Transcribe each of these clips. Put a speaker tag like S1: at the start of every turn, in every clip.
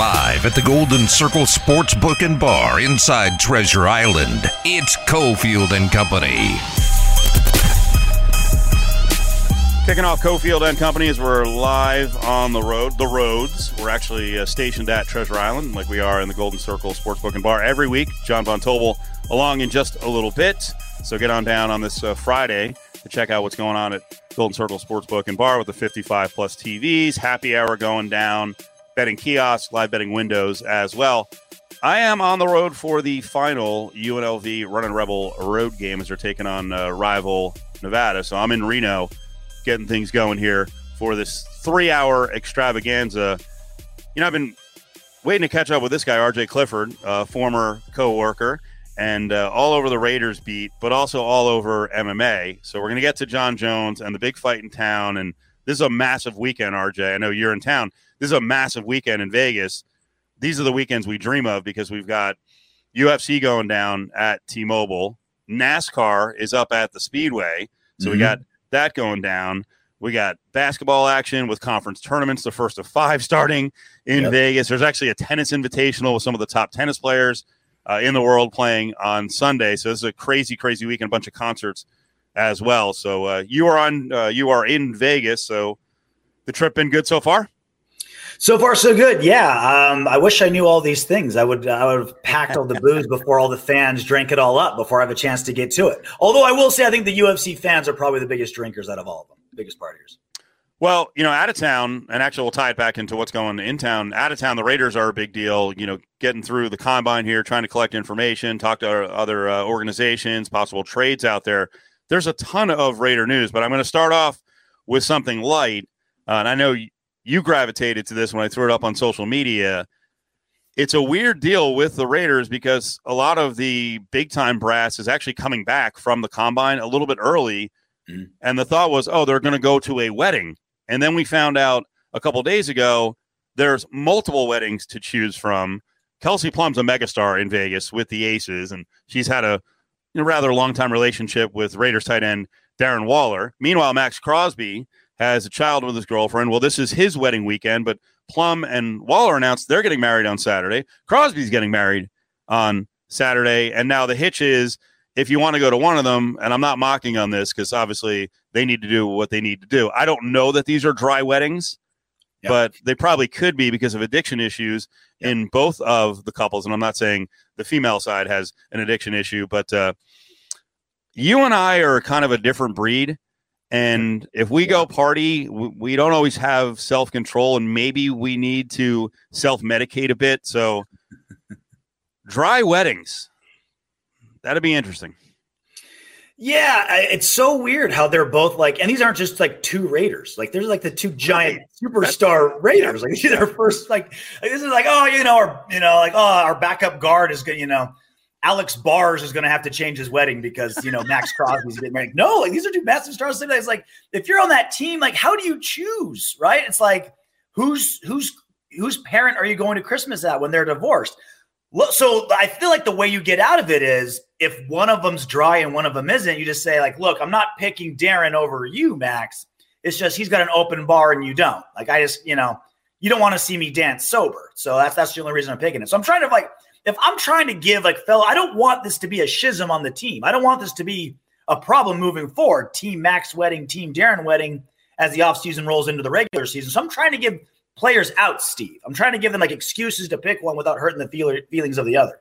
S1: Live at the Golden Circle Sportsbook and Bar inside Treasure Island, it's Cofield and Company.
S2: Kicking off Cofield and Company as we're live on the road, the roads. We're actually uh, stationed at Treasure Island, like we are in the Golden Circle Sportsbook and Bar every week. John Von Tobel along in just a little bit. So get on down on this uh, Friday to check out what's going on at Golden Circle Sportsbook and Bar with the 55 plus TVs, happy hour going down, betting kiosks, live betting windows as well. I am on the road for the final UNLV Running Rebel road game as they're taking on uh, rival Nevada. So I'm in Reno getting things going here for this three hour extravaganza. You know, I've been waiting to catch up with this guy, RJ Clifford, a former co worker, and uh, all over the Raiders beat, but also all over MMA. So we're going to get to Jon Jones and the big fight in town. And this is a massive weekend, RJ. I know you're in town. This is a massive weekend in Vegas. These are the weekends we dream of because we've got UFC going down at T Mobile. NASCAR is up at the Speedway. So mm-hmm. we got that going down. We got basketball action with conference tournaments, the first of five starting in yep. Vegas. There's actually a tennis invitational with some of the top tennis players uh, in the world playing on Sunday. So this is a crazy, crazy weekend, a bunch of concerts as well. So uh, you are on, uh, you are in Vegas. So the trip been good so far?
S3: So far, so good. Yeah. Um, I wish I knew all these things. I would I would have packed all the booze before all the fans drank it all up before I have a chance to get to it. Although I will say, I think the UFC fans are probably the biggest drinkers out of all of them, biggest partiers.
S2: Well, you know, out of town, and actually we'll tie it back into what's going in town. Out of town, the Raiders are a big deal. You know, getting through the combine here, trying to collect information, talk to other uh, organizations, possible trades out there. There's a ton of Raider news, but I'm going to start off with something light. Uh, and I know you gravitated to this when I threw it up on social media. It's a weird deal with the Raiders because a lot of the big time brass is actually coming back from the combine a little bit early. Mm-hmm. And the thought was, oh, they're going to go to a wedding. And then we found out a couple days ago there's multiple weddings to choose from. Kelsey Plum's a megastar in Vegas with the Aces, and she's had a you know, rather long time relationship with Raiders tight end Darren Waller. Meanwhile, Maxx Crosby has a child with his girlfriend. Well, this is his wedding weekend, but Plum and Waller announced they're getting married on Saturday. Crosby's getting married on Saturday. And now the hitch is if you want to go to one of them, and I'm not mocking on this because obviously they need to do what they need to do. I don't know that these are dry weddings, yep. but they probably could be because of addiction issues yep. in both of the couples. And I'm not saying the female side has an addiction issue, but uh, you and I are kind of a different breed and if we go party, we don't always have self control, and maybe we need to self medicate a bit. So, dry weddings, that'd be interesting.
S3: Yeah, it's so weird how they're both like, and these aren't just like two Raiders. Like, there's like the two giant superstar Raiders. Like, these are first, like, like, this is like, oh, you know, our, you know, like, oh, our backup guard is good, you know Alex Bars is going to have to change his wedding because you know Maxx Crosby's getting married. No, like these are two massive stars. It's like if you're on that team, like how do you choose? Right? It's like who's who's whose parent are you going to Christmas at when they're divorced? So I feel like the way you get out of it is if one of them's dry and one of them isn't, you just say like, look, I'm not picking Darren over you, Maxx. It's just he's got an open bar and you don't. Like I just, you know, you don't want to see me dance sober. So that's that's the only reason I'm picking it. So I'm trying to like if I'm trying to give like fellow, I don't want this to be a schism on the team. I don't want this to be a problem moving forward. Team Maxx wedding, team Darren wedding as the offseason rolls into the regular season. So I'm trying to give players out, Steve. I'm trying to give them like excuses to pick one without hurting the feel- feelings of the other.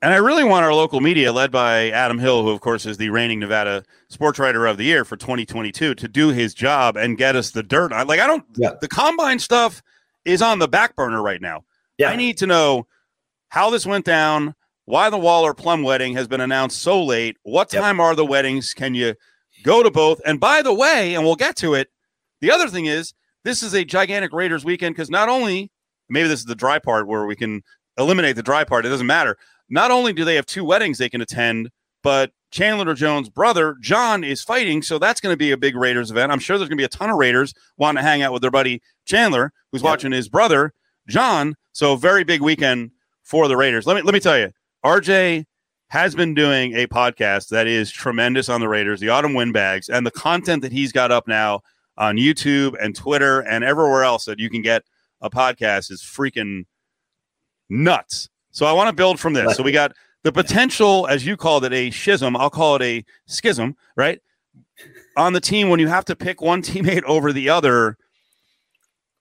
S2: And I really want our local media, led by Adam Hill, who of course is the reigning Nevada Sports Writer of the Year for 2022, to do his job and get us the dirt. I, like I don't, yeah. the combine stuff is on the back burner right now. Yeah. I need to know how this went down, why the Waller Plum wedding has been announced so late, what time yep. are the weddings? Can you go to both? And by the way, and we'll get to it, the other thing is this is a gigantic Raiders weekend because not only, maybe this is the dry part where we can eliminate the dry part, it doesn't matter. Not only do they have two weddings they can attend, but Chandler Jones' brother, Jon, is fighting. So that's going to be a big Raiders event. I'm sure there's going to be a ton of Raiders wanting to hang out with their buddy Chandler, who's yep. watching his brother, Jon. So very big weekend for the Raiders. Let me let me tell you, RJ has been doing a podcast that is tremendous on the Raiders, the Autumn Windbags, and the content that he's got up now on YouTube and Twitter and everywhere else that you can get a podcast is freaking nuts. So I want to build from this. So we got the potential, as you called it, a schism. I'll call it a schism, right? On the team, when you have to pick one teammate over the other,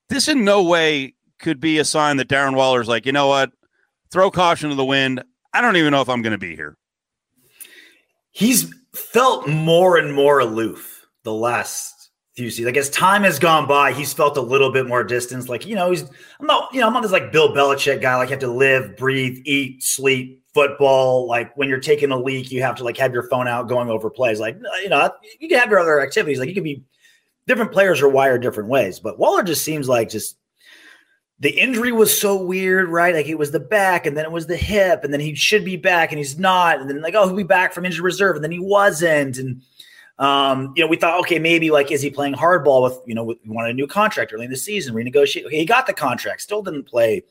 S2: this in no way could be a sign that Darren Waller's like, you know what? Throw caution to the wind. I don't even know if I'm going to be here.
S3: He's felt more and more aloof the last few seasons. Like as time has gone by, he's felt a little bit more distance. Like, you know, he's I'm not, you know, I'm not this like Bill Belichick guy. Like you have to live, breathe, eat, sleep, football. Like when you're taking a leak, you have to like have your phone out going over plays. Like, you know, you can have your other activities. Like you can be different players are wired different ways. But Waller just seems like just the injury was so weird, right? Like it was the back and then it was the hip, and then he should be back and he's not. And then like, oh, he'll be back from injured reserve, and then he wasn't. And um, you know, we thought, okay, maybe like, is he playing hardball with, you know, we wanted a new contract early in the season, renegotiate. Okay, he got the contract, still didn't play.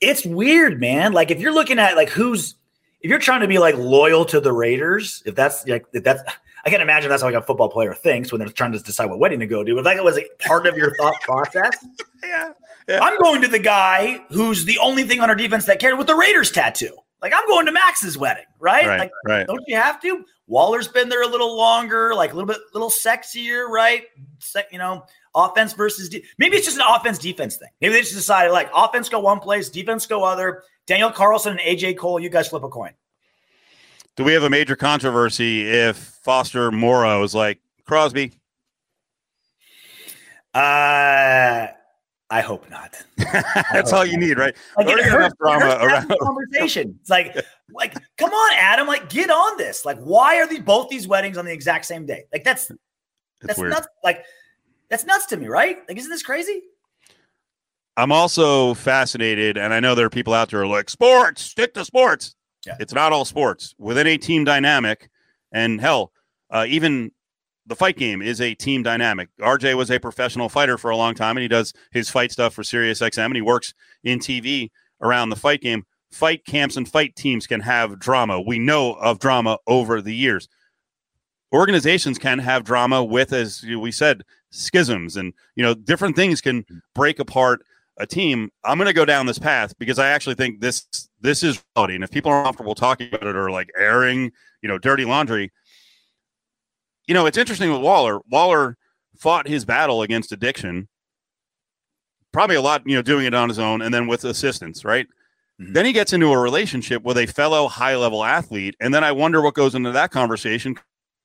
S3: It's weird, man. Like if you're looking at like who's if you're trying to be like loyal to the Raiders, if that's like if that's I can't imagine that's how like a football player thinks when they're trying to decide what wedding to go to. But like it was a part of your thought process.
S2: yeah, yeah.
S3: I'm going to the guy who's the only thing on our defense that cared with the Raiders tattoo. Like I'm going to Maxx's wedding, right?
S2: Right,
S3: like,
S2: right.
S3: Don't you have to? Waller's been there a little longer, like a little bit, little sexier, right? Se- you know, offense versus de- maybe it's just an offense defense thing. Maybe they just decided like offense go one place, defense go other. Daniel Carlson and AJ Cole, you guys flip a coin.
S2: Do we have a major controversy if Foster Moreau is like Crosby?
S3: Uh I hope not.
S2: That's all you need, right?
S3: Like it hurts,
S2: drama
S3: it hurts
S2: around.
S3: the conversation. It's like, like, come on, Adam. Like, get on this. Like, why are these both these weddings on the exact same day? Like, that's
S2: It's
S3: that's
S2: weird.
S3: nuts. Like, that's nuts to me, right? Like, isn't this crazy?
S2: I'm also fascinated, and I know there are people out there who are like, sports, stick to sports.
S3: Yeah.
S2: It's not all sports. Within a team dynamic, and hell, uh, even the fight game is a team dynamic. RJ was a professional fighter for a long time, and he does his fight stuff for Sirius XM, and he works in TV around the fight game. Fight camps and fight teams can have drama. We know of drama over the years. Organizations can have drama with, as we said, schisms, and you know, different things can break apart a team. I'm going to go down this path because I actually think this this is reality. And if people are comfortable talking about it or like airing, you know, dirty laundry, you know, it's interesting with Waller. Waller fought his battle against addiction, probably a lot, you know, doing it on his own and then with assistance, right?
S3: Mhm.
S2: Then he gets into a relationship with a fellow high level athlete. And then I wonder what goes into that conversation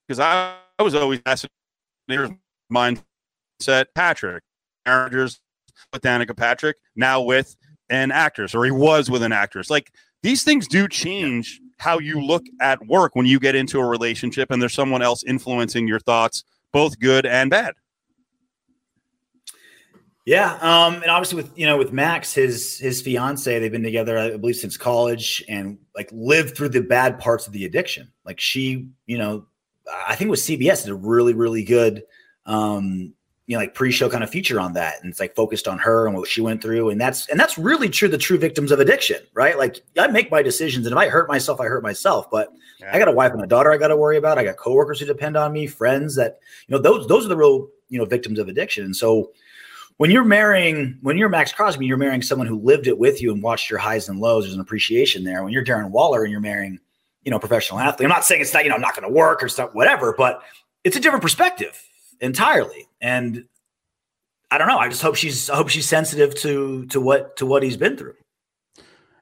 S2: because I, I was always fascinated mindset Patrick, managers with Danica Patrick, now with an actress, or he was with an actress. Like these things do change how you look at work when you get into a relationship and there's someone else influencing your thoughts, both good and bad.
S3: Yeah, um, and obviously with you know with Maxx, his his fiance, they've been together, I believe, since college, and like lived through the bad parts of the addiction. Like she, you know, I think with CBS did a really really good, um, you know, like pre-show kind of feature on that, and it's like focused on her and what she went through, and that's and that's really true. The true victims of addiction, right? Like I make my decisions, and if I hurt myself, I hurt myself, but I got a wife and a daughter I got to worry about. I got coworkers who depend on me, friends that you know those those are the real you know victims of addiction. And so when you're marrying when you're Maxx Crosby, you're marrying someone who lived it with you and watched your highs and lows. There's an appreciation there. When you're Darren Waller and you're marrying you know professional athlete, I'm not saying it's not you know not going to work or stuff whatever, but it's a different perspective entirely. And I don't know. I just hope she's I hope she's sensitive to to what to what he's been through.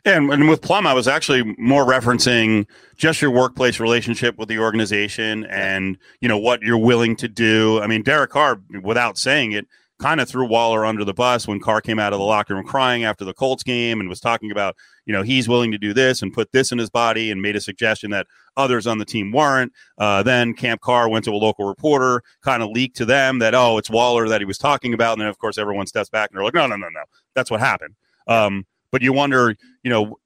S2: And, and with Plum, I was actually more referencing just your workplace relationship with the organization and you know what you're willing to do. I mean, Derek Carr, without saying it, kind of threw Waller under the bus when Carr came out of the locker room crying after the Colts game and was talking about you know he's willing to do this and put this in his body and made a suggestion that others on the team weren't. Uh, then Camp Carr went to a local reporter, kind of leaked to them that oh it's Waller that he was talking about, and then of course everyone steps back and they're like no no no no that's what happened. Um, but you wonder, you know,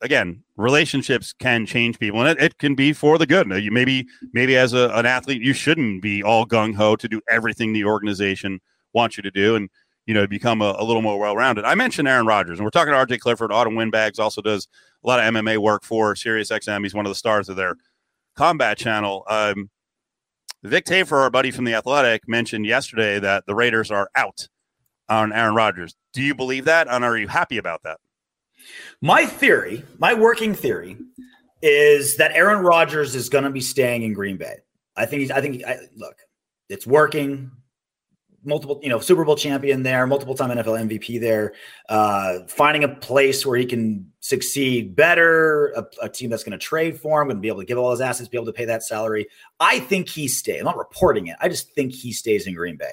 S2: again, relationships can change people, and it, it can be for the good. You maybe maybe as a, an athlete, you shouldn't be all gung ho to do everything the organization wants you to do, and you know become a, a little more well rounded. I mentioned Aaron Rodgers, and we're talking to RJ Clifford. Autumn Windbags also does a lot of MMA work for Sirius XM. He's one of the stars of their combat channel. Um, Vic Tafur, our buddy from the Athletic, mentioned yesterday that the Raiders are out on Aaron Rodgers. Do you believe that, and are you happy about that?
S3: My theory, my working theory, is that Aaron Rodgers is going to be staying in Green Bay. I think he's. I think. I, look, it's working. Multiple, you know, Super Bowl champion there, multiple time NFL MVP there. Uh, finding a place where he can succeed better, a, a team that's going to trade for him, going to be able to give all his assets, be able to pay that salary. I think he stays. I'm not reporting it. I just think he stays in Green Bay.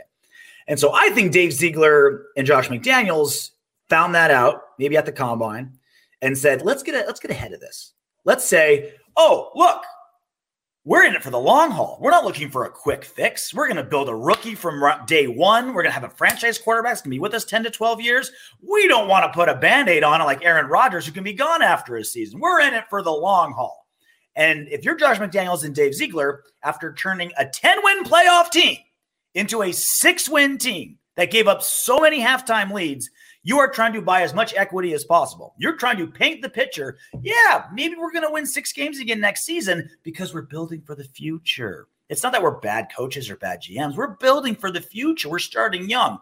S3: And so I think Dave Ziegler and Josh McDaniels found that out, maybe at the combine, and said, "Let's get a, let's get ahead of this. Let's say, oh, look, we're in it for the long haul. We're not looking for a quick fix. We're going to build a rookie from day one. We're going to have a franchise quarterback that's going to be with us 10 to 12 years. We don't want to put a band aid on it like Aaron Rodgers, who can be gone after a season. We're in it for the long haul. And if you're Josh McDaniels and Dave Ziegler, after turning a 10 win playoff team into a six win team that gave up so many halftime leads, you are trying to buy as much equity as possible. You're trying to paint the picture. Yeah, maybe we're going to win six games again next season because we're building for the future. It's not that we're bad coaches or bad GMs. We're building for the future. We're starting young.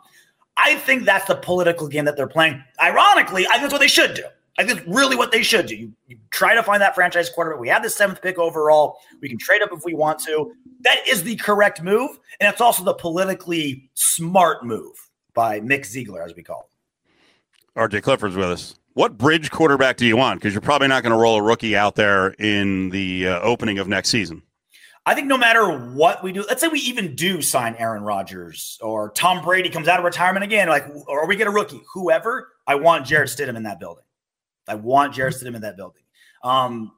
S3: I think that's the political game that they're playing. Ironically, I think that's what they should do. I think it's really what they should do. You, you, try to find that franchise quarterback. We have the seventh pick overall. We can trade up if we want to. That is the correct move. And it's also the politically smart move by Mick Ziegler, as we call it.
S2: RJ Clifford's with us. What bridge quarterback do you want? Because you're probably not going to roll a rookie out there in the uh, opening of next season.
S3: I think no matter what we do, let's say we even do sign Aaron Rodgers or Tom Brady comes out of retirement again, like, or we get a rookie, whoever, I want Jarrett Stidham in that building. I want Jarrett Stidham in that building. Um,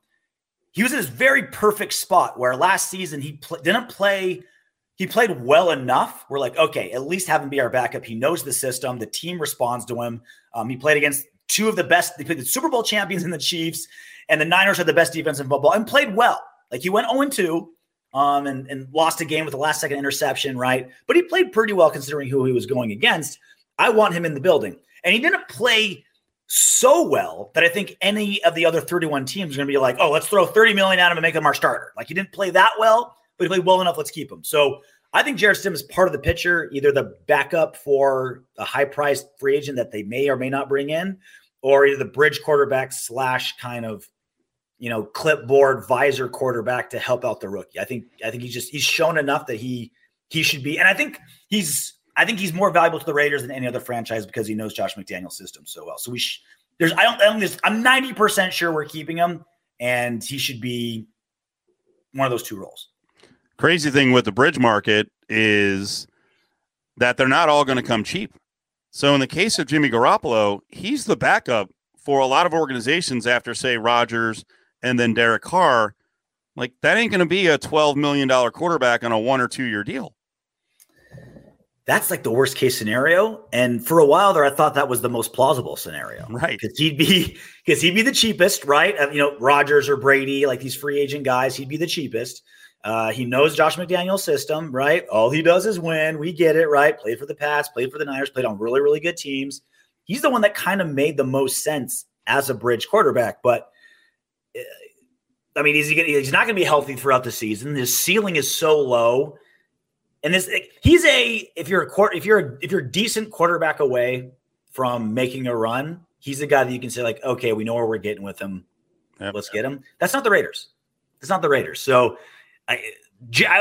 S3: he was in this very perfect spot where last season he pl- didn't play – he played well enough. We're like, okay, at least have him be our backup. He knows the system. The team responds to him. Um, he played against two of the best. They played the Super Bowl champions in the Chiefs, and the Niners had the best defense in football and played well. Like he went 0 2 um, and, and lost a game with the last second interception, right? But he played pretty well considering who he was going against. I want him in the building. And he didn't play so well that I think any of the other 31 teams are going to be like, oh, let's throw 30 million at him and make him our starter. Like he didn't play that well, but he played well enough. Let's keep him. So I think Jarrett Stidham is part of the picture, either the backup for a high priced free agent that they may or may not bring in, or either the bridge quarterback slash kind of, you know, clipboard visor quarterback to help out the rookie. I think I think he's just he's shown enough that he he should be, and I think he's I think he's more valuable to the Raiders than any other franchise because he knows Josh McDaniel's system so well. So we sh- there's I don't, I don't I'm 90 percent sure we're keeping him, and he should be one of those two roles.
S2: Crazy thing with the bridge market is that they're not all going to come cheap. So in the case of Jimmy Garoppolo, he's the backup for a lot of organizations after say Rodgers and then Derek Carr. Like that ain't going to be a $12 million quarterback on a one or two year deal.
S3: That's like the worst case scenario. And for a while there, I thought that was the most plausible scenario.
S2: Right.
S3: Because he'd be because he'd be the cheapest, right? Uh, you know, Rodgers or Brady, like these free agent guys, he'd be the cheapest. Uh, he knows Josh McDaniel's system, right? All he does is win. We get it, right? Played for the Pats, played for the Niners, played on really, really good teams. He's the one that kind of made the most sense as a bridge quarterback. But uh, I mean, he's, he's not going to be healthy throughout the season. His ceiling is so low, and this he's a if you're a court if you're a, if you're a decent quarterback away from making a run, he's the guy that you can say like, okay, we know where we're getting with him. Yep. Let's get him. That's not the Raiders. It's not the Raiders. So I,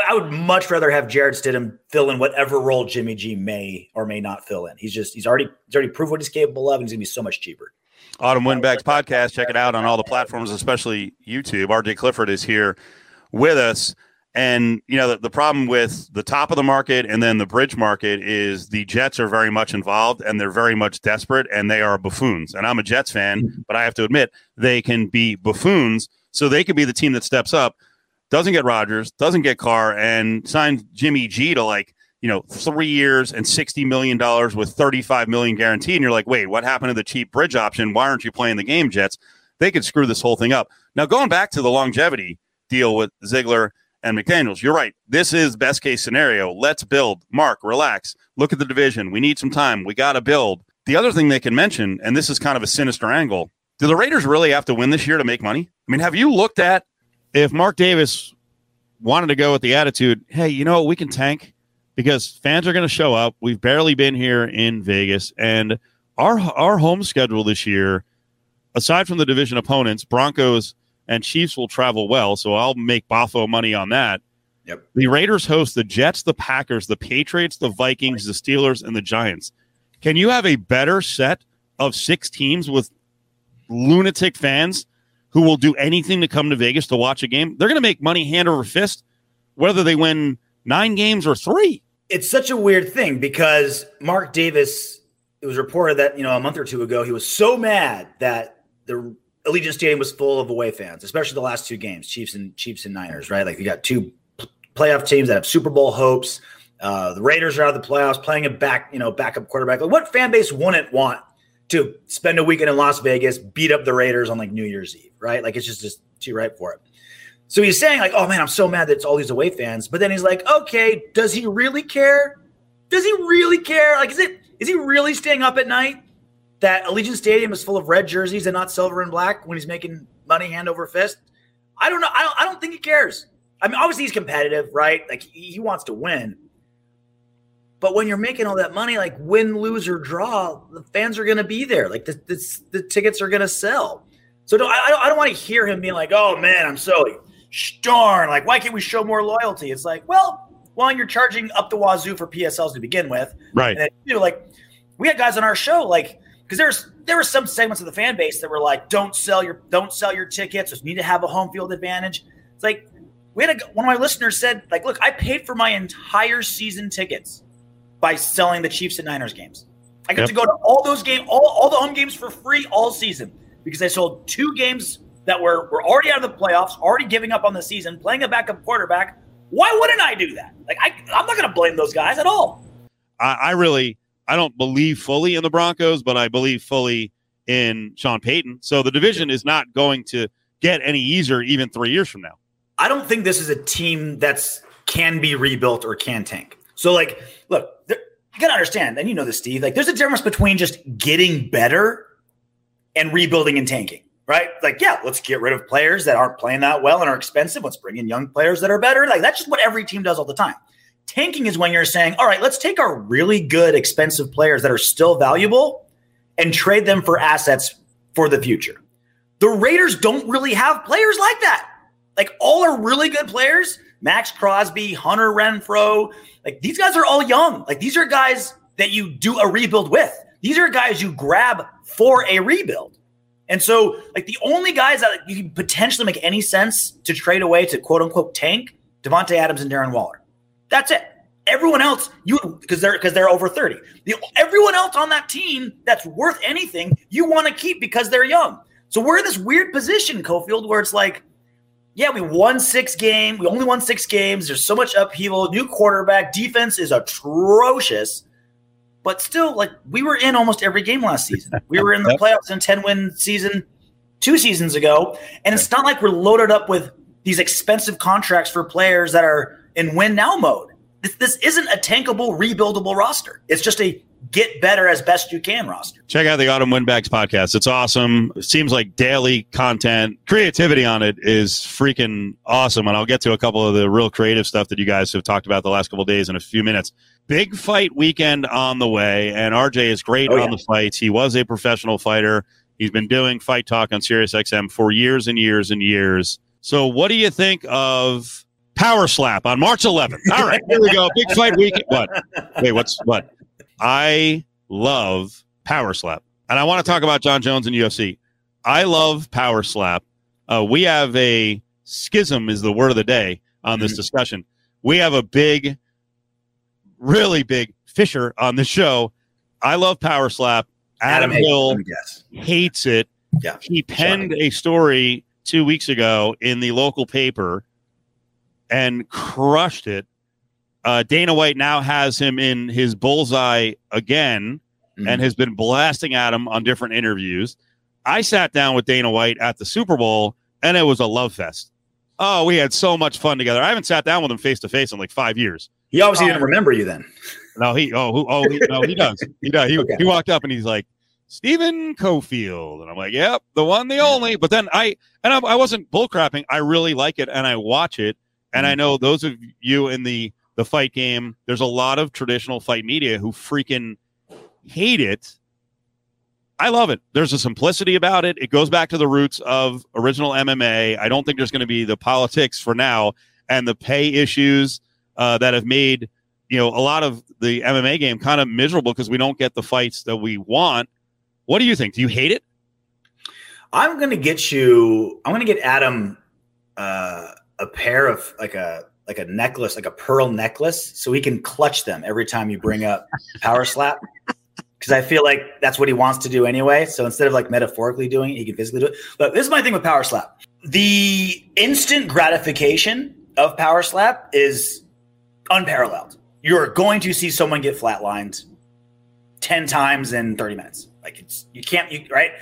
S3: I would much rather have Jarrett Stidham fill in whatever role Jimmy G may or may not fill in. He's just he's already he's already proved what he's capable of, and he's gonna be so much cheaper.
S2: Autumn Windbags podcast. Check it out on all the platforms, especially YouTube. RJ Clifford is here with us. And you know the, the problem with the top of the market and then the bridge market is the Jets are very much involved and they're very much desperate and they are buffoons. And I'm a Jets fan, but I have to admit they can be buffoons. So they could be the team that steps up doesn't get Rodgers, doesn't get Carr, and signs Jimmy G to like you know three years and sixty million dollars with thirty five million guaranteed. And you're like, wait, what happened to the cheap bridge option? Why aren't you playing the game, Jets? They could screw this whole thing up. Now going back to the longevity deal with Ziegler and McDaniels, you're right. This is best case scenario. Let's build. Mark, relax. Look at the division. We need some time. We got to build. The other thing they can mention, and this is kind of a sinister angle, do the Raiders really have to win this year to make money? I mean, have you looked at if Mark Davis wanted to go with the attitude, hey, you know, what, we can tank because fans are going to show up. We've barely been here in Vegas, and our our home schedule this year aside from the division opponents, Broncos and Chiefs will travel well. So I'll make Boffo money on that.
S3: Yep.
S2: The Raiders host the Jets, the Packers, the Patriots, the Vikings, the Steelers, and the Giants. Can you have a better set of six teams with lunatic fans who will do anything to come to Vegas to watch a game? They're going to make money hand over fist, whether they win nine games or three.
S3: It's such a weird thing because Mark Davis, it was reported that, you know, a month or two ago, he was so mad that the Allegiant Stadium was full of away fans, especially the last two games, Chiefs and Chiefs and Niners, right? Like you got two playoff teams that have Super Bowl hopes. Uh, the Raiders are out of the playoffs, playing a back, you know, backup quarterback. Like, what fan base wouldn't want to spend a weekend in Las Vegas, beat up the Raiders on like New Year's Eve, right? Like, it's just, just too right for it. So he's saying, like, oh man, I'm so mad that it's all these away fans. But then he's like, okay, does he really care? Does he really care? Like, is it is he really staying up at night that Allegiant Stadium is full of red jerseys and not silver and black when he's making money hand over fist? I don't know. I don't, I don't think he cares. I mean, obviously he's competitive, right? Like he, he wants to win. But when you're making all that money, like win, lose, or draw, the fans are going to be there. Like the, the, the tickets are going to sell. So don't, I, I don't want to hear him being like, oh man, I'm so darn. Like, why can't we show more loyalty? It's like, well, well, you're charging up the wazoo for PSLs to begin with.
S2: Right.
S3: And then, you know, like we had guys on our show, like, because there's there were some segments of the fan base that were like, don't sell your don't sell your tickets. You need to have a home field advantage. It's like we had a, one of my listeners said, like, look, I paid for my entire season tickets by selling the Chiefs and Niners games. I got yep. to go to all those games, all, all the home games for free all season because I sold two games that were, were already out of the playoffs, already giving up on the season, playing a backup quarterback. Why wouldn't I do that? Like, I, I'm not going to blame those guys at all.
S2: I, I really, I don't believe fully in the Broncos, but I believe fully in Sean Payton. So the division is not going to get any easier even three years from now.
S3: I don't think this is a team that's can be rebuilt or can tank. So, like, look, there, you gotta understand, and you know this, Steve. Like, there's a difference between just getting better and rebuilding and tanking, right? Like, yeah, let's get rid of players that aren't playing that well and are expensive. Let's bring in young players that are better. Like, that's just what every team does all the time. Tanking is when you're saying, all right, let's take our really good, expensive players that are still valuable and trade them for assets for the future. The Raiders don't really have players like that. Like all are really good players. Maxx Crosby, Hunter Renfrow, like these guys are all young. Like these are guys that you do a rebuild with. These are guys you grab for a rebuild. And so, like the only guys that you can potentially make any sense to trade away to quote unquote tank, Davante Adams and Darren Waller. That's it. Everyone else, you because they're because they're over 30. The, everyone else on that team that's worth anything, you want to keep because they're young. So we're in this weird position, Cofield, where it's like, yeah, we won six games. We only won six games. There's so much upheaval. New quarterback. Defense is atrocious. But still, like we were in almost every game last season. We were in the playoffs in 10 win season two seasons ago. And it's not like we're loaded up with these expensive contracts for players that are in win now mode. This, this isn't a tankable, rebuildable roster. It's just a get better as best you can roster.
S2: Check out the Autumn Windbags podcast. It's awesome. It seems like daily content. Creativity on it is freaking awesome. And I'll get to a couple of the real creative stuff that you guys have talked about the last couple days in a few minutes. Big fight weekend on the way, and RJ is great oh, on the fights. He was a professional fighter. He's been doing fight talk on SiriusXM for years and years and years. So, what do you think of Power Slap on March 11th? All right, here we go. Big fight weekend. What? Wait, what's what? I love Power Slap. And I want to talk about Jon Jones and UFC. I love Power Slap. Uh, we have a schism, is the word of the day on this mm-hmm. discussion. We have a big, really big fissure on the show. I love Power Slap. Adam, Adam Hill hates it.
S3: Yeah.
S2: He penned a story two weeks ago in the local paper and crushed it uh, Dana White now has him in his bullseye again mm-hmm. and has been blasting at him on different interviews. I sat down with Dana White at the Super Bowl and it was a love fest. Oh, we had so much fun together. I haven't sat down with him face to face in like five years.
S3: He obviously didn't remember you then.
S2: No, he oh who, oh he, no he does he does he, okay. he walked up and he's like Stephen Cofield and I'm like yep the one the only. But then I and I, I wasn't bullcrapping. I really like it and I watch it and I mm-hmm. know those of you in the the fight game. There's a lot of traditional fight media who freaking hate it. I love it. There's a simplicity about it. It goes back to the roots of original MMA. I don't think there's going to be the politics for now and the pay issues uh, that have made you know a lot of the MMA game kind of miserable because we don't get the fights that we want. What do you think? Do you hate it?
S3: I'm going to get you. I'm going to get Adam uh, a pair of like a like a necklace, like a pearl necklace, so he can clutch them every time you bring up power slap because I feel like that's what he wants to do anyway. So instead of like metaphorically doing it, he can physically do it. But this is my thing with Power Slap. The instant gratification of Power Slap is unparalleled. You're going to see someone get flatlined 10 times in 30 minutes. Like it's you can't you right?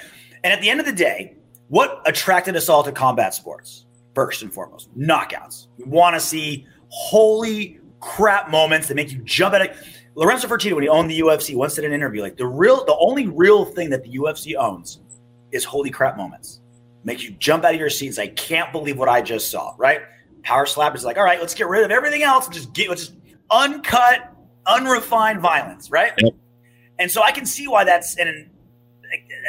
S3: And at the end of the day, what attracted us all to combat sports? First and foremost, knockouts. We want to see holy crap moments that make you jump at it Lorenzo Fertitta, when he owned the UFC, once did an interview like the real, the only real thing that the UFC owns is holy crap moments. Makes you jump out of your seats. I can't believe what I just saw. Right? Power slap is like, all right, let's get rid of everything else and just get let's just uncut, unrefined violence. Right? Yep. And so I can see why that's and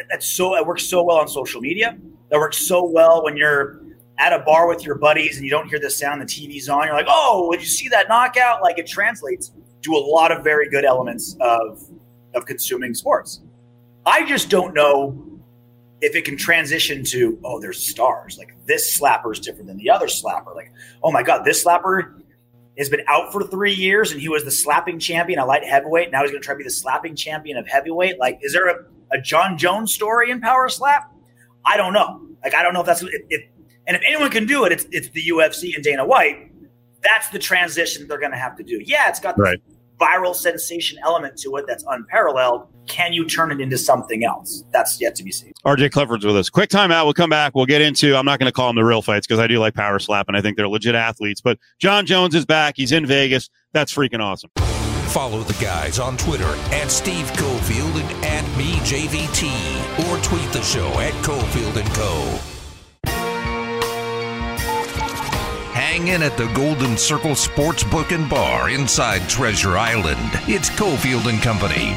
S3: that's so it works so well on social media. That works so well when you're at a bar with your buddies and you don't hear the sound, the TV's on. You're like, oh, did you see that knockout? Like it translates do a lot of very good elements of of consuming sports. I just don't know if it can transition to oh, there's stars like this slapper is different than the other slapper. Like oh my god, this slapper has been out for three years and he was the slapping champion at light heavyweight. Now he's going to try to be the slapping champion of heavyweight. Like, is there a, a Jon Jones story in power slap? I don't know. Like, I don't know if that's it, it and if anyone can do it, it's it's the UFC and Dana White. That's the transition they're going to have to do. Yeah, it's got right viral sensation element to it that's unparalleled. Can you turn it into something else? That's yet to be seen.
S2: RJ Clifford's with us. Quick timeout. We'll come back. We'll get into, I'm not going to call them the real fights because I do like power slap and I think they're legit athletes. But Jon Jones is back. He's in Vegas. That's freaking awesome.
S1: Follow the guys on Twitter at Steve Cofield and at me, JVT, or tweet the show at Cofield and Co. Hang in at the Golden Circle Sportsbook and Bar inside Treasure Island. It's Cofield and Company.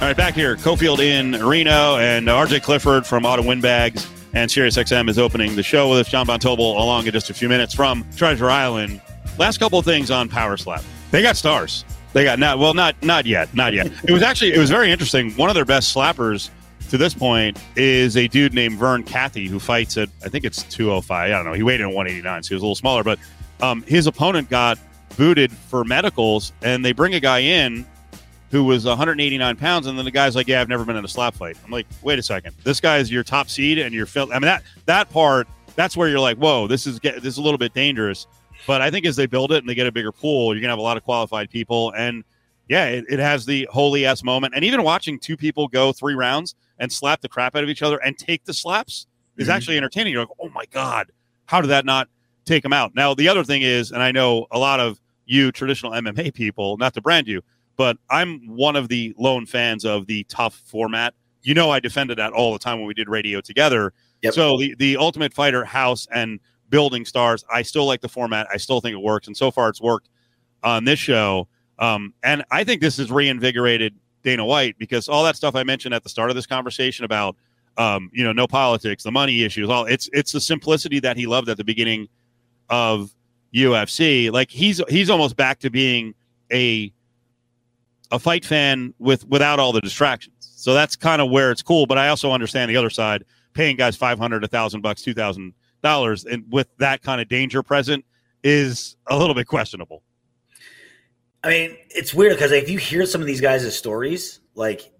S2: All right, back here, Cofield in Reno, and RJ Clifford from Autumn Windbags and SiriusXM is opening the show with us. John Von Tobel along in just a few minutes from Treasure Island. Last couple of things on Power Slap. They got stars. They got not well, not not yet, not yet. It was actually it was very interesting. One of their best slappers to this point is a dude named Vern Cathy who fights at I think it's 205. I don't know. He weighed in 189, so he was a little smaller. But um, his opponent got booted for medicals, and they bring a guy in who was 189 pounds, and then the guy's like, "Yeah, I've never been in a slap fight." I'm like, "Wait a second, this guy is your top seed, and you're filled." I mean that that part that's where you're like, "Whoa, this is this is a little bit dangerous." But I think as they build it and they get a bigger pool, you're gonna have a lot of qualified people, and yeah, it, it has the holy s moment. And even watching two people go three rounds and slap the crap out of each other and take the slaps is mm-hmm. actually entertaining. You're like, oh my God, how did that not take them out? Now, the other thing is, and I know a lot of you traditional MMA people, not to brand you, but I'm one of the lone fans of the TUF format. You know, I defended that all the time when we did radio together. Yep. So the, the Ultimate Fighter house and building stars, I still like the format. I still think it works. And so far, it's worked on this show. Um, and I think this has reinvigorated Dana White because all that stuff I mentioned at the start of this conversation about um, you know no politics, the money issues, all it's it's the simplicity that he loved at the beginning of UFC. Like he's he's almost back to being a a fight fan with without all the distractions. So that's kind of where it's cool. But I also understand the other side, paying guys five hundred, a thousand bucks, two thousand dollars, and with that kind of danger present is a little bit questionable.
S3: I mean, it's weird because if you hear some of these guys' stories, like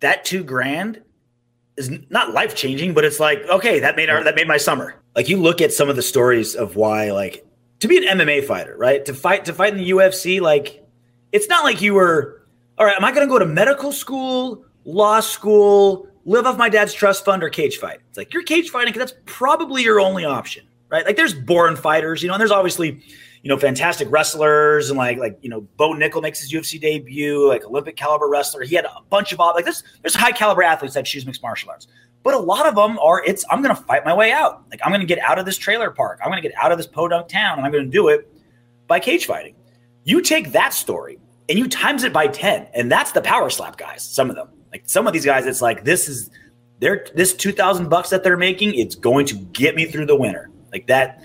S3: that two grand is not life changing, but it's like, okay, that made our that made my summer. Like you look at some of the stories of why, like, to be an MMA fighter, right? To fight to fight in the UFC, like, it's not like you were, all right, am I gonna go to medical school, law school, live off my dad's trust fund, or cage fight? It's like you're cage fighting because that's probably your only option, right? Like there's born fighters, you know, and there's obviously you know, fantastic wrestlers and like like you know, Bo Nickal makes his UFC debut, like Olympic caliber wrestler. He had a bunch of like this. There's high caliber athletes that choose mixed martial arts, but a lot of them are it's I'm going to fight my way out. Like I'm going to get out of this trailer park. I'm going to get out of this podunk town, and I'm going to do it by cage fighting. You take that story and you times it by ten, and that's the power slap guys. Some of them Like some of these guys, it's like this is they're this two thousand bucks that they're making. It's going to get me through the winter. Like that.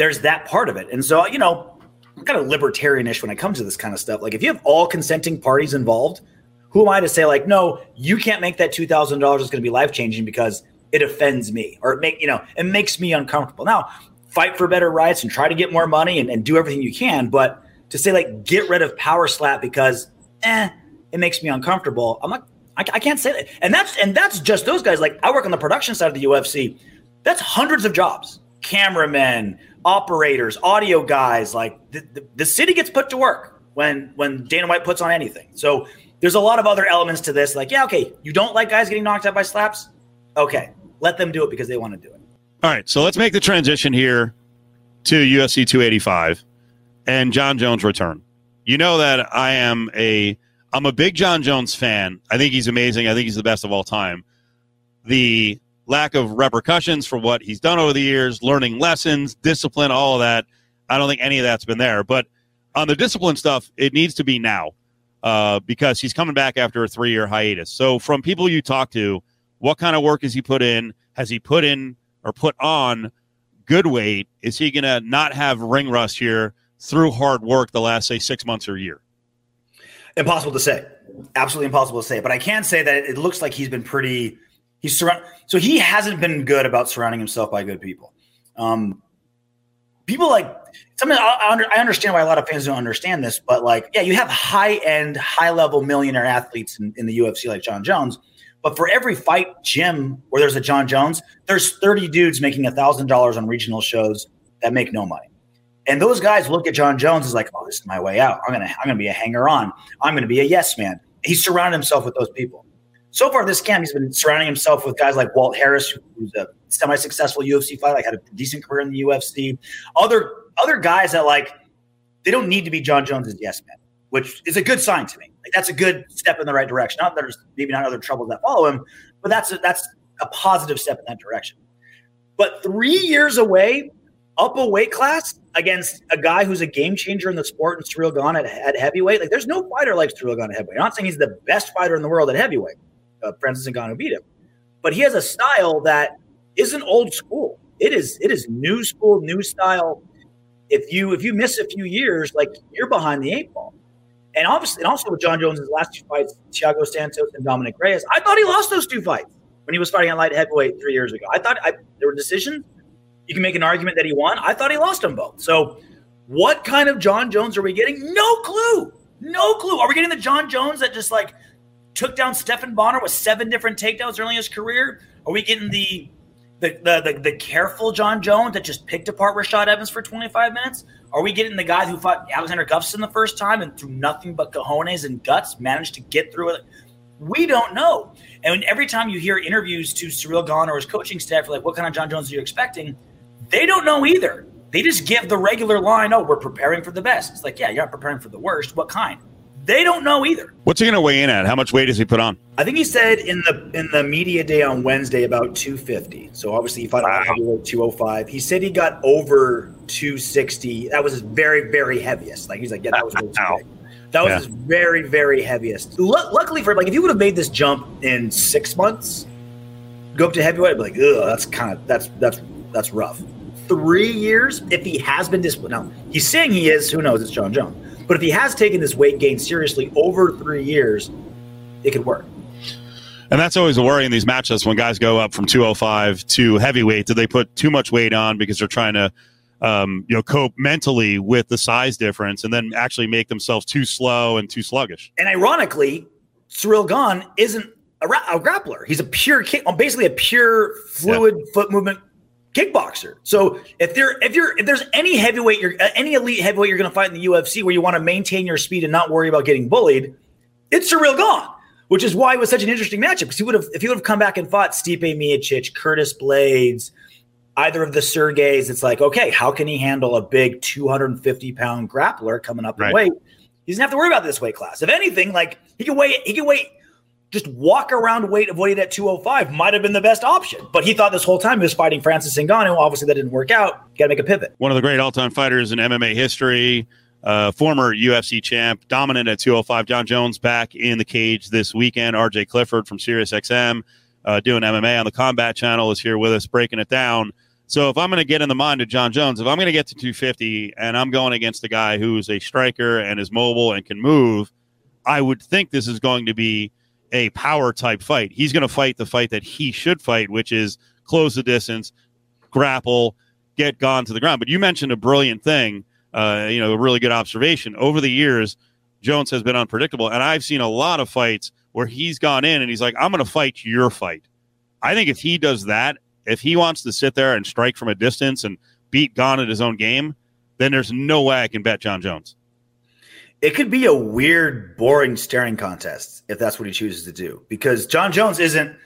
S3: There's that part of it, and so you know, I'm kind of libertarianish when it comes to this kind of stuff. Like if you have all consenting parties involved, who am I to say like, no, you can't make that two thousand dollars is going to be life changing because it offends me or it make you know it makes me uncomfortable. Now, fight for better rights and try to get more money and, and do everything you can, but to say like get rid of power slap because eh, it makes me uncomfortable. I'm like, I, I can't say that. And that's and that's just those guys. Like I work on the production side of the UFC. That's hundreds of jobs. Cameramen, operators, audio guys. Like the, the, the city gets put to work when when Dana White puts on anything. So there's a lot of other elements to this. Like, yeah, okay, you don't like guys getting knocked out by slaps? Okay, let them do it because they want to do it.
S2: All right, so let's make the transition here to UFC 285 and Jon Jones return. You know that I am a I'm a big Jon Jones fan. I think he's amazing. I think he's the best of all time. The lack of repercussions for what he's done over the years, learning lessons, discipline, all of that. I don't think any of that's been there. But on the discipline stuff, it needs to be now uh, because he's coming back after a three year hiatus. So, from people you talk to, what kind of work has he put in? Has he put in or put on good weight? Is he going to not have ring rust here through hard work the last, say, six months or year?
S3: Impossible to say. Absolutely impossible to say. But I can say that it looks like he's been pretty. He's surround. So he hasn't been good about surrounding himself by good people. Um, people like something I, I, understand why a lot of fans don't understand this, but like, yeah, you have high end, high level millionaire athletes in, in the UFC like Jon Jones. But for every fight gym where there's a Jon Jones, there's 30 dudes making a thousand dollars on regional shows that make no money. And those guys look at Jon Jones as like, oh, this is my way out. I'm gonna I'm gonna be a hanger on. I'm gonna be a yes man. He's surrounded himself with those people. So far this camp, he's been surrounding himself with guys like Walt Harris, who's a semi-successful UFC fighter, like had a decent career in the UFC. Other other guys that like they don't need to be Jon Jones's yes man, which is a good sign to me. Like that's a good step in the right direction. Not that there's maybe not other troubles that follow him, but that's a, that's a positive step in that direction. But three years away, up a weight class against a guy who's a game changer in the sport and Ciryl Gane at, at heavyweight. Like there's no fighter like Ciryl Gane at heavyweight. I'm not saying he's the best fighter in the world at heavyweight. Uh, Francis Ngannou beat him, but he has a style that isn't old school. It is it is new school, new style. If you if you miss a few years, like you're behind the eight ball. And obviously, and also with Jon Jones' last two fights, Thiago Santos and Dominick Reyes, I thought he lost those two fights when he was fighting at light heavyweight three years ago. I thought I, there were decisions. You can make an argument that he won. I thought he lost them both. So, what kind of Jon Jones are we getting? No clue. No clue. Are we getting the Jon Jones that just like took down Stephan Bonnar with seven different takedowns early in his career? Are we getting the the, the, the, the careful Jon Jones that just picked apart Rashad Evans for 25 minutes? Are we getting the guy who fought Alexander Gustafsson the first time and through nothing but cojones and guts managed to get through it? We don't know. And every time you hear interviews to Ciryl Gane or his coaching staff, like, what kind of Jon Jones are you expecting? They don't know either. They just give the regular line, oh, we're preparing for the best. It's like, yeah, you're not preparing for the worst. What kind? They don't know either.
S2: What's he going to weigh in at? How much weight does he put on?
S3: I think he said in the in the media day on Wednesday about 250. So obviously he fought wow. heavyweight 205. He said he got over 260. That was his very very heaviest. Like he's like, yeah, that was way too. That was yeah. his very very heaviest. L- luckily for him, like if he would have made this jump in six months, go up to heavyweight, I'd be like, ugh, that's kind of that's that's that's rough. Three years, if he has been disciplined. Now he's saying he is. Who knows? It's Jon Jones. But if he has taken this weight gain seriously over three years, it could work.
S2: And that's always a worry in these matchups when guys go up from 205 to heavyweight. Do they put too much weight on because they're trying to, um, you know, cope mentally with the size difference and then actually make themselves too slow and too sluggish?
S3: And ironically, Ciryl Gane isn't a, ra- a grappler. He's a pure kick, basically a pure fluid yeah. foot movement kickboxer. So if there if you're if there's any heavyweight you're uh, any elite heavyweight you're going to fight in the UFC where you want to maintain your speed and not worry about getting bullied, it's Ciryl Gane. Which is why it was such an interesting matchup because he would have if he would have come back and fought Stipe Miocic, Curtis Blaydes, either of the Sergeys, it's like okay, how can he handle a big 250 pound grappler coming up right. in weight? He doesn't have to worry about this weight class. If anything, like he can weigh he can weigh just walk around weight avoided at 205 might have been the best option. But he thought this whole time he was fighting Francis Ngannou. Obviously, that didn't work out. Got to make a pivot.
S2: One of the great all-time fighters in MMA history. uh, former UFC champ, dominant at 205. Jon Jones back in the cage this weekend. RJ Clifford from SiriusXM, uh, doing MMA on the Combat Channel, is here with us breaking it down. So if I'm going to get in the mind of Jon Jones, if I'm going to get to 250 and I'm going against a guy who's a striker and is mobile and can move, I would think this is going to be a power type fight. He's going to fight the fight that he should fight, which is close the distance, grapple, get Gane to the ground. But you mentioned a brilliant thing, uh, you know, a really good observation. Over the years, Jones has been unpredictable, and I've seen a lot of fights where he's gone in and he's like, "I'm going to fight your fight." I think if he does that if he wants to sit there and strike from a distance and beat Gane at his own game, then there's no way I can bet Jon Jones.
S3: It could be a weird, boring staring contest if that's what he chooses to do, because Jon Jones isn't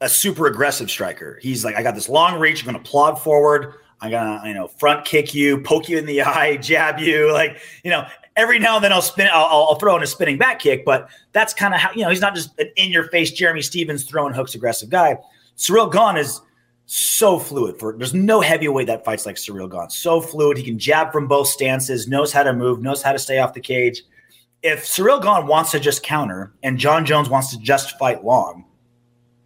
S3: a super aggressive striker. He's like, I got this long reach. I'm going to plod forward. I'm gonna, you know, front kick you, poke you in the eye, jab you. Like, you know, every now and then I'll spin, I'll, I'll throw in a spinning back kick. But that's kind of how, you know, he's not just an in your face Jeremy Stephens throwing hooks aggressive guy. Ciryl Gane is so fluid for there's no heavyweight that fights like Ciryl Gane. So fluid. He can jab from both stances, knows how to move, knows how to stay off the cage. If Ciryl Gane wants to just counter and Jon Jones wants to just fight long,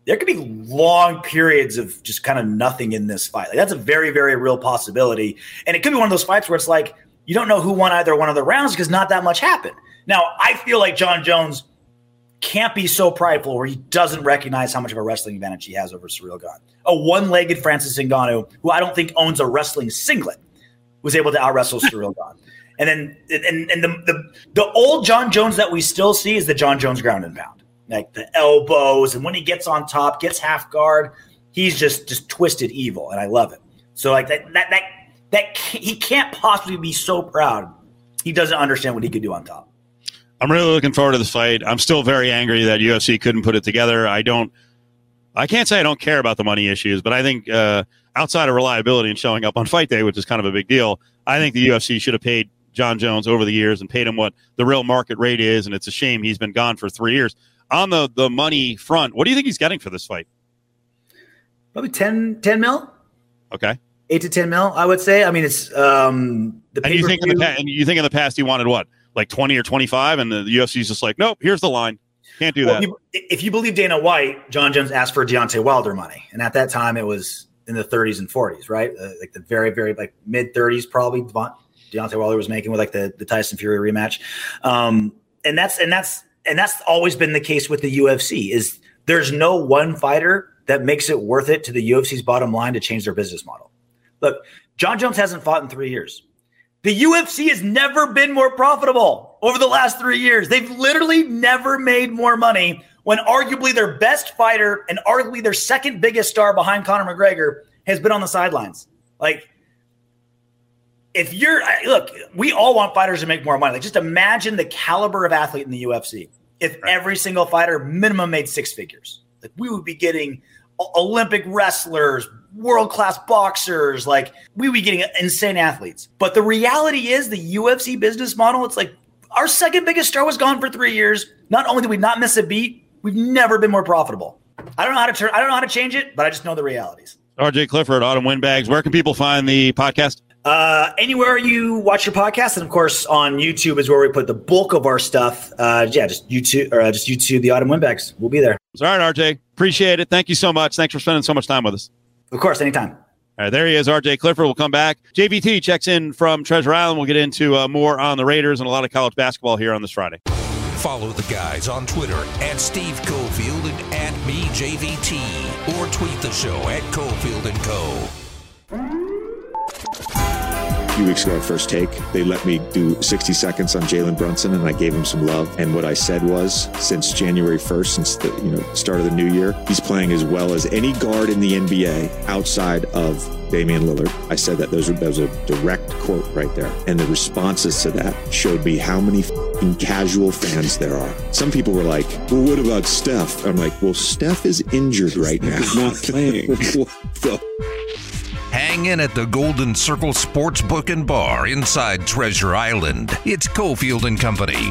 S3: there could be long periods of just kind of nothing in this fight. Like that's a very, very real possibility. And it could be one of those fights where it's like you don't know who won either one of the rounds because not that much happened. Now, I feel like Jon Jones can't be so prideful where he doesn't recognize how much of a wrestling advantage he has over Ciryl Gane. A one-legged Francis Ngannou, who I don't think owns a wrestling singlet, was able to out wrestle Ciryl Gane. And then and, and the, the the old Jon Jones that we still see is the Jon Jones ground and pound. Like the elbows, and when he gets on top, gets half guard, he's just just twisted evil, and I love it. So like that that that that he can't possibly be so proud. He doesn't understand what he could do on top.
S2: I'm really looking forward to this fight. I'm still very angry that UFC couldn't put it together. I don't. I can't say I don't care about the money issues, but I think uh, outside of reliability and showing up on fight day, which is kind of a big deal, I think the UFC should have paid Jon Jones over the years and paid him what the real market rate is. And it's a shame he's been gone for three years. On the the money front, what do you think he's getting for this fight?
S3: Probably 10, 10 mil.
S2: Okay.
S3: Eight to ten mil, I would say. I mean, it's um,
S2: the. And you think in the past, and you think in the past he wanted what? Like 20 or 25 and the UFC's just like, nope, here's the line. Can't do well, that.
S3: If you believe Dana White, Jon Jones asked for Deontay Wilder money. And at that time it was in the 30s and 40s, right? Uh, like the very, very like mid 30s, probably Deontay Wilder was making with like the, the Tyson Fury rematch. Um, and that's, and that's, and that's always been the case with the UFC is there's no one fighter that makes it worth it to the UFC's bottom line to change their business model. Look, Jon Jones hasn't fought in three years. The UFC has never been more profitable over the last three years. They've literally never made more money when arguably their best fighter and arguably their second biggest star behind Conor McGregor has been on the sidelines. Like, if you're look, we all want fighters to make more money. Like, just imagine the caliber of athlete in the UFC. If every single fighter minimum made six figures, like we would be getting Olympic wrestlers, world class boxers. Like we would be getting insane athletes. But the reality is the UFC business model, it's like our second biggest star was gone for three years. Not only did we not miss a beat, we've never been more profitable. I don't know how to turn I don't know how to change it, but I just know the realities.
S2: RJ Clifford, Autumn Windbags. Where can people find the podcast?
S3: Uh, anywhere you watch your podcast, and of course on YouTube is where we put the bulk of our stuff. Uh, yeah, just YouTube or uh, just YouTube the Autumn Windbags. We'll be there.
S2: All right, RJ. Appreciate it. Thank you so much. Thanks for spending so much time with us.
S3: Of course, anytime.
S2: All right, there he is, RJ Clifford. We'll come back. JVT checks in from Treasure Island. We'll get into uh, more on the Raiders and a lot of college basketball here on this Friday.
S1: Follow the guys on Twitter at Steve Cofield and at me, JVT, or tweet the show at Cofield and Co
S4: few weeks ago at First Take, they let me do 60 seconds on Jalen Brunson, and I gave him some love. And what I said was, since January 1st, since the you know start of the new year, he's playing as well as any guard in the NBA outside of Damian Lillard. I said that those were, that was a direct quote right there. And the responses to that showed me how many casual fans there are. Some people were like, well, what about Steph? I'm like, well, Steph is injured right now.
S5: He's not playing. what the?
S1: Hang in at the Golden Circle Sportsbook and Bar inside Treasure Island. It's Cofield and Company.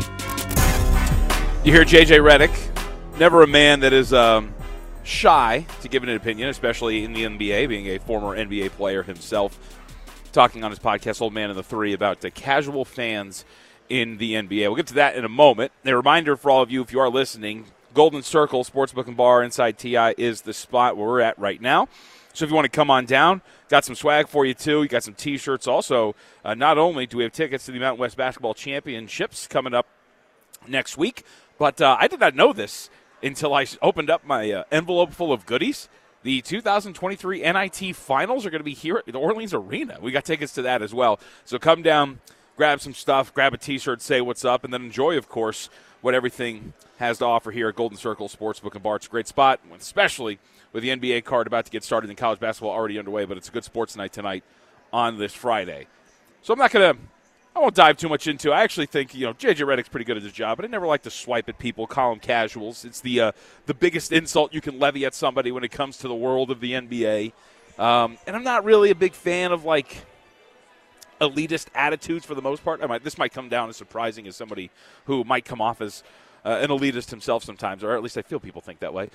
S6: You hear JJ Redick, never a man that is um, shy to give an opinion, especially in the NBA, being a former NBA player himself. talking on his podcast, Old Man and the Three, about the casual fans in the NBA. We'll get to that in a moment. A reminder for all of you, if you are listening, Golden Circle Sportsbook and Bar inside TI is the spot where we're at right now. So if you want to come on down, got some swag for you too. You got some T-shirts. Also, uh, not only do we have tickets to the Mountain West Basketball Championships coming up next week, but uh, I did not know this until I opened up my uh, envelope full of goodies. The 2023 NIT Finals are going to be here at the Orleans Arena. We got tickets to that as well. So come down, grab some stuff, grab a T-shirt, say what's up, and then enjoy, of course, what everything has to offer here at Golden Circle Sportsbook and Bar. It's a great spot, especially with the NBA card about to get started and college basketball already underway. But it's a good sports night tonight on this Friday. So I'm not going to. I won't dive too much into. It. I actually think you know JJ Redick's pretty good at his job, but I never like to swipe at people, call them casuals. It's the uh, the biggest insult you can levy at somebody when it comes to the world of the NBA. Um, and I'm not really a big fan of like elitist attitudes for the most part. I might, this might come down as surprising as somebody who might come off as uh, an elitist himself sometimes, or at least I feel people think that way.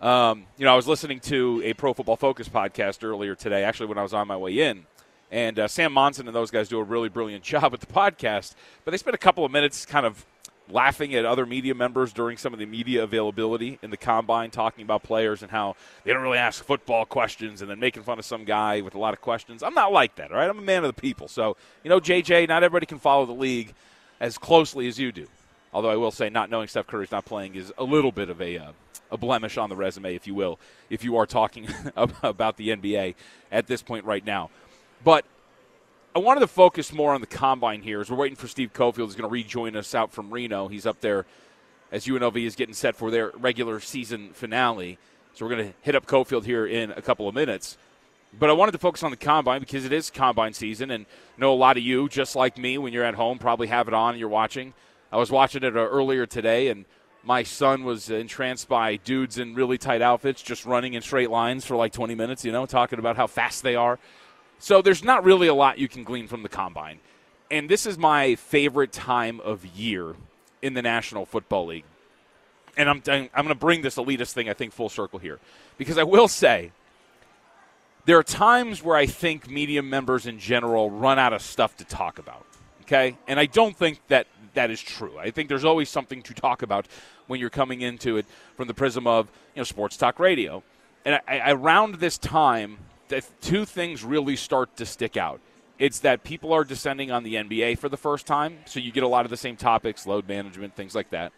S6: Um, you know, I was listening to a Pro Football Focus podcast earlier today, actually, when I was on my way in. And uh, Sam Monson and those guys do a really brilliant job with the podcast. But they spent a couple of minutes kind of laughing at other media members during some of the media availability in the combine, talking about players and how they don't really ask football questions and then making fun of some guy with a lot of questions. I'm not like that, all right? I'm a man of the people. So, you know, JJ, not everybody can follow the league as closely as you do. Although I will say, not knowing Steph Curry's not playing is a little bit of a, uh, a blemish on the resume, if you will, if you are talking about the NBA at this point right now. But I wanted to focus more on the combine here as we're waiting for Steve Cofield, who's going to rejoin us out from Reno. He's up there as UNLV is getting set for their regular season finale. So we're going to hit up Cofield here in a couple of minutes. But I wanted to focus on the combine because it is combine season, and I know a lot of you, just like me, when you're at home, probably have it on and you're watching. I was watching it uh, earlier today, and my son was entranced by dudes in really tight outfits just running in straight lines for like 20 minutes, you know, talking about how fast they are. So there's not really a lot you can glean from the combine. And this is my favorite time of year in the National Football League. And I'm, I'm going to bring this elitist thing, I think, full circle here. Because I will say, there are times where I think media members in general run out of stuff to talk about. Okay? And I don't think that that is true. I think there's always something to talk about when you're coming into it from the prism of, you know, sports talk radio. And I, around this time, that two things really start to stick out. It's that people are descending on the NBA for the first time, so you get a lot of the same topics, load management, things like that.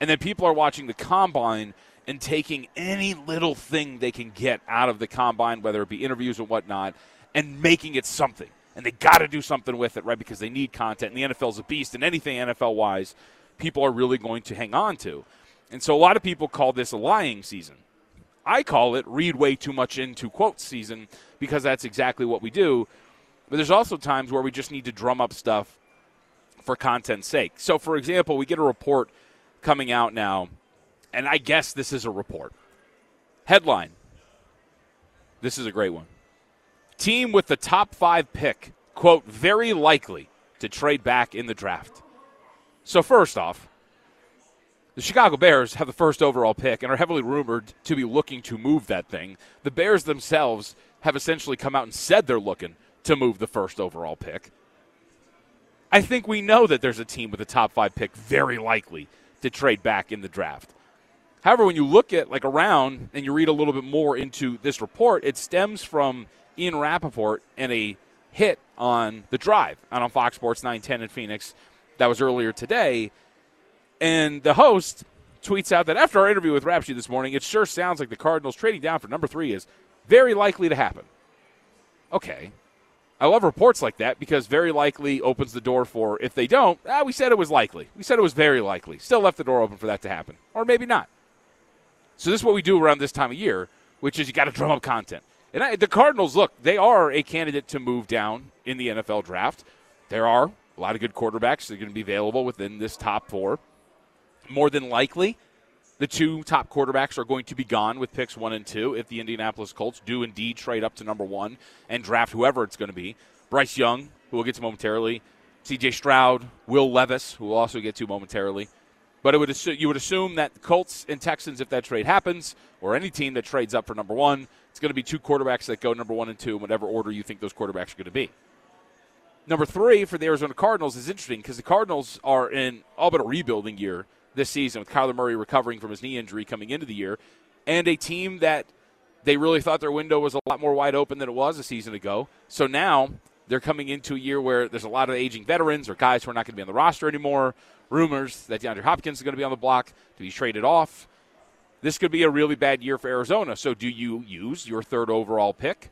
S6: And then people are watching the combine and taking any little thing they can get out of the combine, whether it be interviews or whatnot, and making it something. And they got to do something with it, right? Because they need content. And the NFL's a beast, and anything NFL wise, people are really going to hang on to. And so a lot of people call this a lying season. I call it read way too much into quote season because that's exactly what we do. But there's also times where we just need to drum up stuff for content's sake. So, for example, we get a report coming out now, and I guess this is a report. Headline This is a great one. Team with the top five pick, quote, very likely to trade back in the draft. So, first off, the Chicago Bears have the first overall pick and are heavily rumored to be looking to move that thing. The Bears themselves have essentially come out and said they're looking to move the first overall pick. I think we know that there's a team with a top five pick very likely to trade back in the draft. However, when you look at like around and you read a little bit more into this report, it stems from Ian Rapoport and a hit on the drive on Fox Sports 910 in Phoenix that was earlier today and the host tweets out that after our interview with Rapsheet this morning, it sure sounds like the Cardinals trading down for number three is very likely to happen. Okay. I love reports like that because very likely opens the door for if they don't, ah, we said it was likely. We said it was very likely. Still left the door open for that to happen. Or maybe not. So this is what we do around this time of year, which is you got to drum up content. And I, the Cardinals, look, they are a candidate to move down in the NFL draft. There are a lot of good quarterbacks that are going to be available within this top four more than likely, the two top quarterbacks are going to be gone with picks one and two if the Indianapolis Colts do indeed trade up to number one and draft whoever it's going to be. Bryce Young, who we'll get to momentarily, C.J. Stroud, Will Levis, who we'll also get to momentarily. But it would you would assume that Colts and Texans, if that trade happens, or any team that trades up for number one, it's going to be two quarterbacks that go number one and two in whatever order you think those quarterbacks are going to be. Number three for the Arizona Cardinals is interesting because the Cardinals are in all but a rebuilding year this season with Kyler Murray recovering from his knee injury coming into the year, and a team that they really thought their window was a lot more wide open than it was a season ago. So now they're coming into a year where there's a lot of aging veterans or guys who are not going to be on the roster anymore. Rumors that DeAndre Hopkins is going to be on the block to be traded off. This could be a really bad year for Arizona. So do you use your third overall pick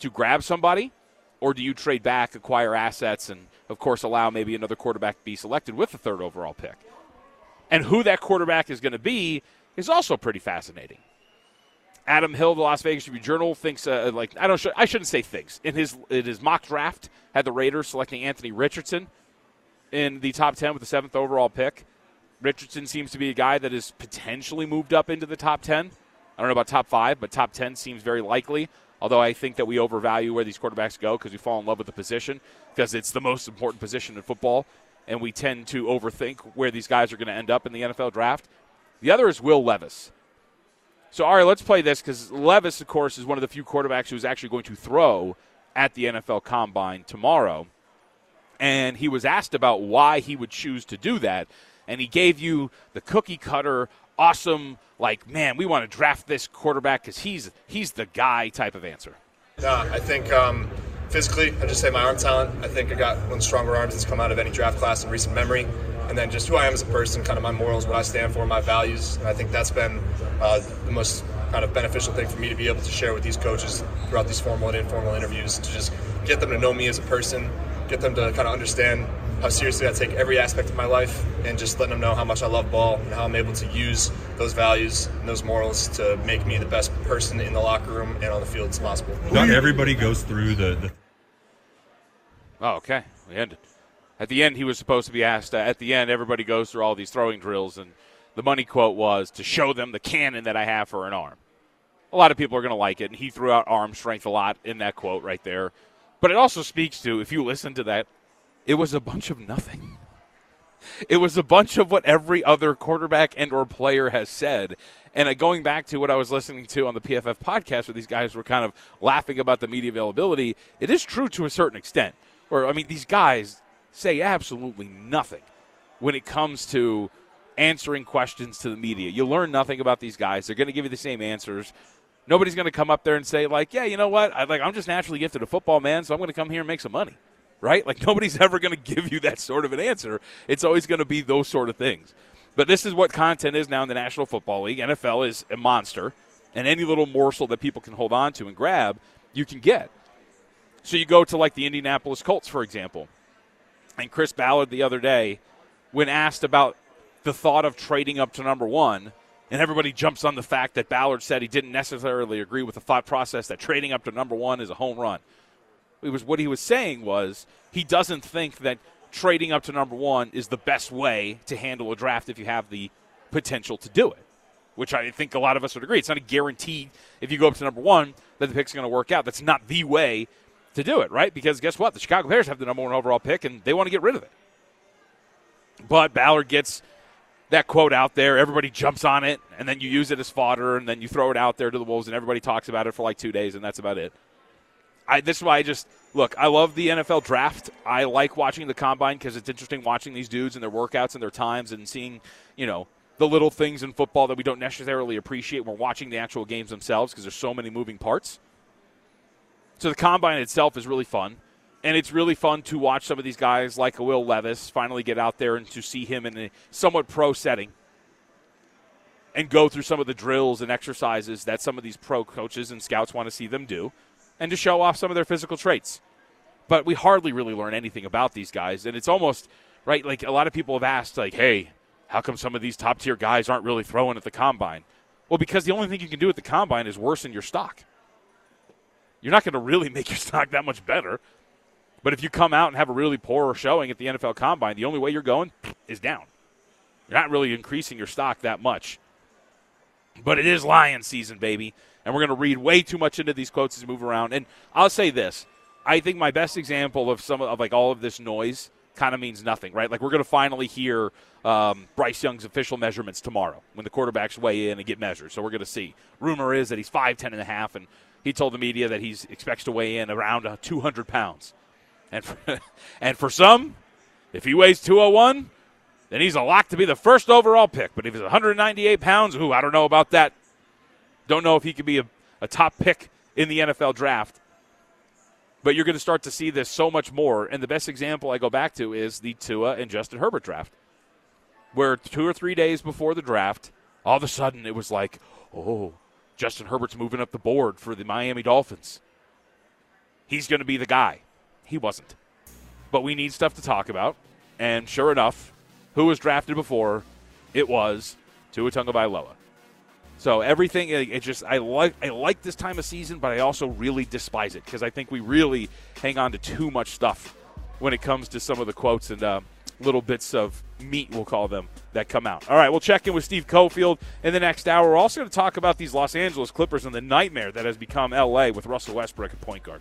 S6: to grab somebody? Or do you trade back, acquire assets, and of course allow maybe another quarterback to be selected with the third overall pick? And who that quarterback is going to be is also pretty fascinating. Adam Hill, the Las Vegas Review Journal, thinks uh, like I don't I shouldn't say thinks in his in his mock draft had the Raiders selecting Anthony Richardson in the top ten with the seventh overall pick. Richardson seems to be a guy that is potentially moved up into the top ten. I don't know about top five, but top ten seems very likely. Although I think that we overvalue where these quarterbacks go because we fall in love with the position because it's the most important position in football, and we tend to overthink where these guys are going to end up in the NFL draft. The other is Will Levis. So, all right, let's play this because Levis, of course, is one of the few quarterbacks who's actually going to throw at the NFL Combine tomorrow. And he was asked about why he would choose to do that. And he gave you the cookie cutter, awesome, like, man, we want to draft this quarterback because he's, he's the guy type of answer.
S7: Yeah, I think um, physically, I just say my arm talent. I think I got one of the stronger arms that's come out of any draft class in recent memory and then just who I am as a person, kind of my morals, what I stand for, my values. And I think that's been uh, the most kind of beneficial thing for me to be able to share with these coaches throughout these formal and informal interviews to just get them to know me as a person, get them to kind of understand how seriously I take every aspect of my life, and just letting them know how much I love ball and how I'm able to use those values and those morals to make me the best person in the locker room and on the field as possible.
S8: Not everybody goes through the. the
S6: oh, okay. We ended at the end, he was supposed to be asked. Uh, at the end, everybody goes through all these throwing drills, and the money quote was to show them the cannon that I have for an arm. A lot of people are going to like it, and he threw out arm strength a lot in that quote right there. But it also speaks to, if you listen to that, it was a bunch of nothing. It was a bunch of what every other quarterback and or player has said. And uh, going back to what I was listening to on the PFF podcast, where these guys were kind of laughing about the media availability, it is true to a certain extent. Or I mean, these guys say absolutely nothing when it comes to answering questions to the media. You learn nothing about these guys. They're going to give you the same answers. Nobody's going to come up there and say like, "Yeah, you know what? I like I'm just naturally gifted a football man, so I'm going to come here and make some money." Right? Like nobody's ever going to give you that sort of an answer. It's always going to be those sort of things. But this is what content is now in the National Football League. NFL is a monster, and any little morsel that people can hold on to and grab, you can get. So you go to like the Indianapolis Colts, for example and Chris Ballard the other day, when asked about the thought of trading up to number one, and everybody jumps on the fact that Ballard said he didn't necessarily agree with the thought process that trading up to number one is a home run. It was what he was saying was he doesn't think that trading up to number one is the best way to handle a draft if you have the potential to do it. Which I think a lot of us would agree. It's not a guarantee if you go up to number one that the pick's going to work out. That's not the way to do it, right? Because guess what? The Chicago Bears have the number one overall pick, and they want to get rid of it. But Ballard gets that quote out there. Everybody jumps on it, and then you use it as fodder, and then you throw it out there to the Wolves, and everybody talks about it for like two days, and that's about it. I, this is why I just look. I love the NFL draft. I like watching the combine because it's interesting watching these dudes and their workouts and their times, and seeing you know the little things in football that we don't necessarily appreciate when we're watching the actual games themselves because there's so many moving parts. So the combine itself is really fun. And it's really fun to watch some of these guys like Will Levis finally get out there and to see him in a somewhat pro setting and go through some of the drills and exercises that some of these pro coaches and scouts want to see them do and to show off some of their physical traits. But we hardly really learn anything about these guys. And it's almost, right, like a lot of people have asked, like, hey, how come some of these top tier guys aren't really throwing at the combine? Well, because the only thing you can do at the combine is worsen your stock you're not going to really make your stock that much better. But if you come out and have a really poor showing at the NFL Combine, the only way you're going is down. You're not really increasing your stock that much. But it is lion season, baby. And we're going to read way too much into these quotes as we move around. And I'll say this I think my best example of some of like all of this noise kind of means nothing, right? Like we're going to finally hear um, Bryce Young's official measurements tomorrow when the quarterbacks weigh in and get measured. So we're going to see. Rumor is that he's 5'10 and a half, and he told the media that he expects to weigh in around uh, 200 pounds. And for, and for some, if he weighs 201, then he's a lock to be the first overall pick. But if he's 198 pounds, ooh, I don't know about that. Don't know if he could be a, a top pick in the NFL draft. But you're going to start to see this so much more. And the best example I go back to is the Tua and Justin Herbert draft, where two or three days before the draft, all of a sudden it was like, oh, Justin Herbert's moving up the board for the Miami Dolphins. He's going to be the guy. He wasn't. But we need stuff to talk about. And sure enough, who was drafted before? It was Tua Tagovailoa. So everything it just I like I like this time of season, but I also really despise it because I think we really hang on to too much stuff when it comes to some of the quotes and uh, little bits of meat, we'll call them, that come out. All right, we'll check in with Steve Cofield in the next hour. We're also going to talk about these Los Angeles Clippers and the nightmare that has become LA with Russell Westbrook at point guard.